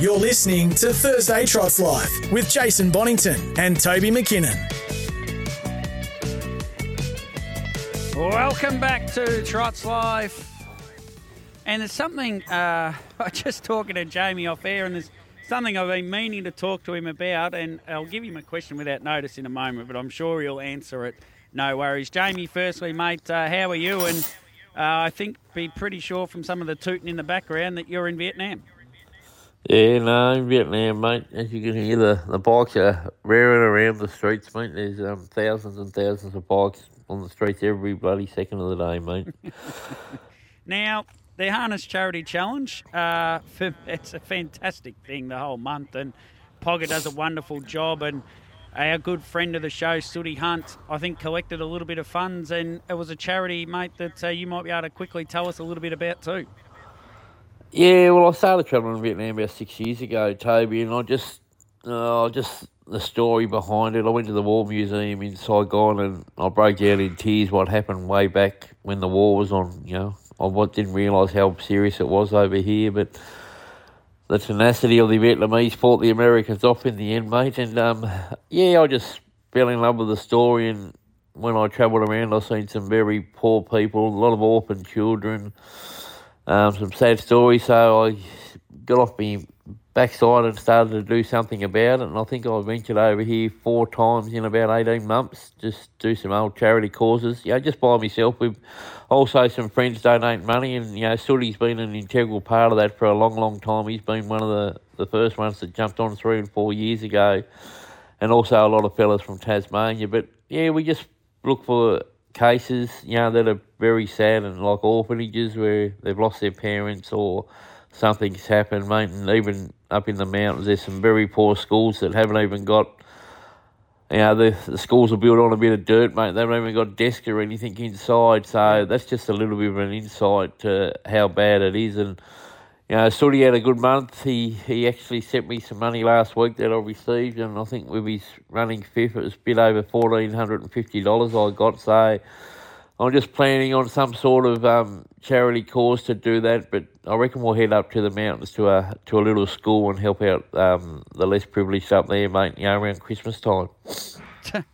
You're listening to Thursday Trots Life with Jason Bonington and Toby McKinnon. Welcome back to Trots Life. And there's something, uh, I was just talking to Jamie off air, and there's something I've been meaning to talk to him about, and I'll give him a question without notice in a moment, but I'm sure he'll answer it. No worries. Jamie, firstly, mate, uh, how are you? And uh, I think be pretty sure from some of the tooting in the background that you're in Vietnam. Yeah, no, Vietnam, mate. As you can hear, the, the bikes are rearing around the streets, mate. There's um, thousands and thousands of bikes on the streets every bloody second of the day, mate. Now, the Harness Charity Challenge, uh, it's a fantastic thing the whole month, and Pogger does a wonderful job. And our good friend of the show, Sooty Hunt, I think collected a little bit of funds, and it was a charity, mate, that uh, you might be able to quickly tell us a little bit about too. Yeah, well, I started travelling in Vietnam about six years ago, Toby, and I just, uh, just the story behind it. I went to the War Museum in Saigon, and I broke down in tears. What happened way back when the war was on? You know, I didn't realise how serious it was over here, but the tenacity of the Vietnamese fought the Americans off in the end, mate. And um, yeah, I just fell in love with the story, and when I travelled around, I seen some very poor people, a lot of orphan children um, some sad stories. So I got off my backside and started to do something about it. And I think I ventured over here four times in about 18 months, just do some old charity causes, you know, just by myself with also some friends donate money. And, you know, Sooty's been an integral part of that for a long, long time. He's been one of the, the first ones that jumped on three and four years ago. And also a lot of fellas from Tasmania. But, yeah, we just look for cases, you know, that are very sad and like orphanages where they've lost their parents or something's happened, mate. And even up in the mountains, there's some very poor schools that haven't even got, you know, the, the schools are built on a bit of dirt, mate. They haven't even got desk or anything inside. So that's just a little bit of an insight to how bad it is. And, you know, Sooty had a good month. He he actually sent me some money last week that I received, and I think with his running fifth, it was a bit over fourteen hundred and fifty dollars I got. So I'm just planning on some sort of um, charity cause to do that. But I reckon we'll head up to the mountains to a to a little school and help out um, the less privileged up there, mate. You know, around Christmas time.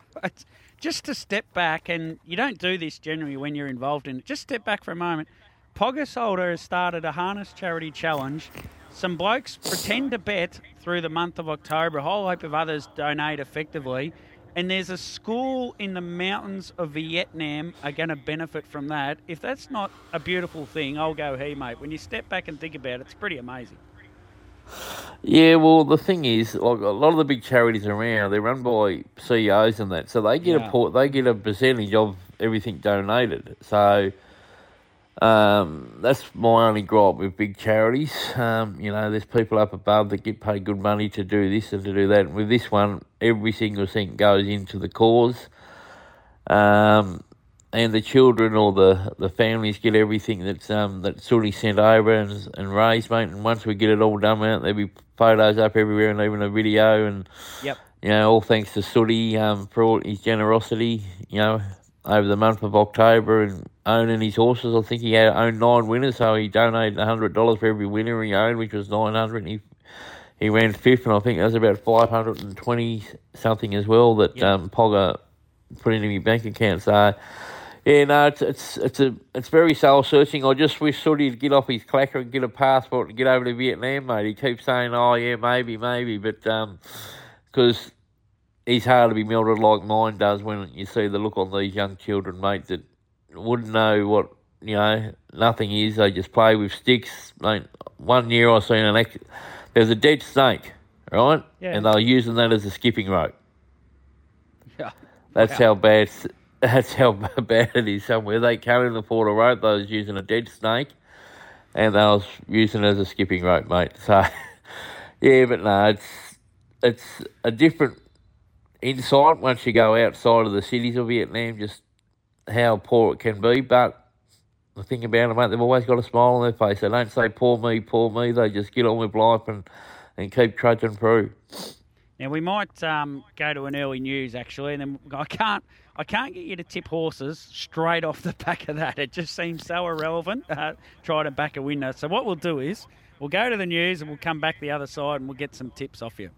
just to step back, and you don't do this generally when you're involved in it. Just step back for a moment. Pogasolder has started a harness charity challenge. Some blokes pretend to bet through the month of October. A whole heap of others donate effectively. And there's a school in the mountains of Vietnam are going to benefit from that. If that's not a beautiful thing, I'll go, hey, mate. When you step back and think about it, it's pretty amazing. Yeah, well, the thing is, like a lot of the big charities around, they're run by CEOs and that, so they get Yeah. a port, they get a percentage of everything donated. So um, that's my only gripe with big charities. Um, you know, there's people up above that get paid good money to do this and to do that. with this one, every single cent goes into the cause. Um, and the children or the, the families get everything that's um that Sooty sent over and and raised, mate. And once we get it all done out, there'll be photos up everywhere and even a video. And Yep. you know, all thanks to Sooty um, for all his generosity. You know, over the month of October and owning his horses. I think he had owned nine winners, so he donated hundred dollars for every winner he owned, which was nine hundred. He he ran fifth, and I think that was about five hundred and twenty something as well that Yep. um, Pogger put into my bank account. So. Yeah, no, it's it's it's a it's very soul searching. I just wish Sooty to get off his clacker and get a passport and get over to Vietnam, mate. He keeps saying, "Oh yeah, maybe, maybe," but um, because he's hard to be melted like mine does when you see the look on these young children, mate, that wouldn't know what you know nothing is. They just play with sticks. Mate, one year I seen an ex- there's a dead snake, right, Yeah. and they're using that as a skipping rope. Yeah. That's Wow. how bad. That's how bad it is somewhere. They can't afford a rope. They was using a dead snake, and they was using it as a skipping rope, mate. So, yeah, but no, it's it's a different insight once you go outside of the cities of Vietnam. Just how poor it can be, but the thing about them, mate, they've always got a smile on their face. They don't say "poor me, poor me." They just get on with life and and keep trudging through. Now we might um, go to an early news actually, and then I can't I can't get you to tip horses straight off the back of that. It just seems so irrelevant. Uh, try to back a winner. So what we'll do is we'll go to the news and we'll come back the other side and we'll get some tips off you.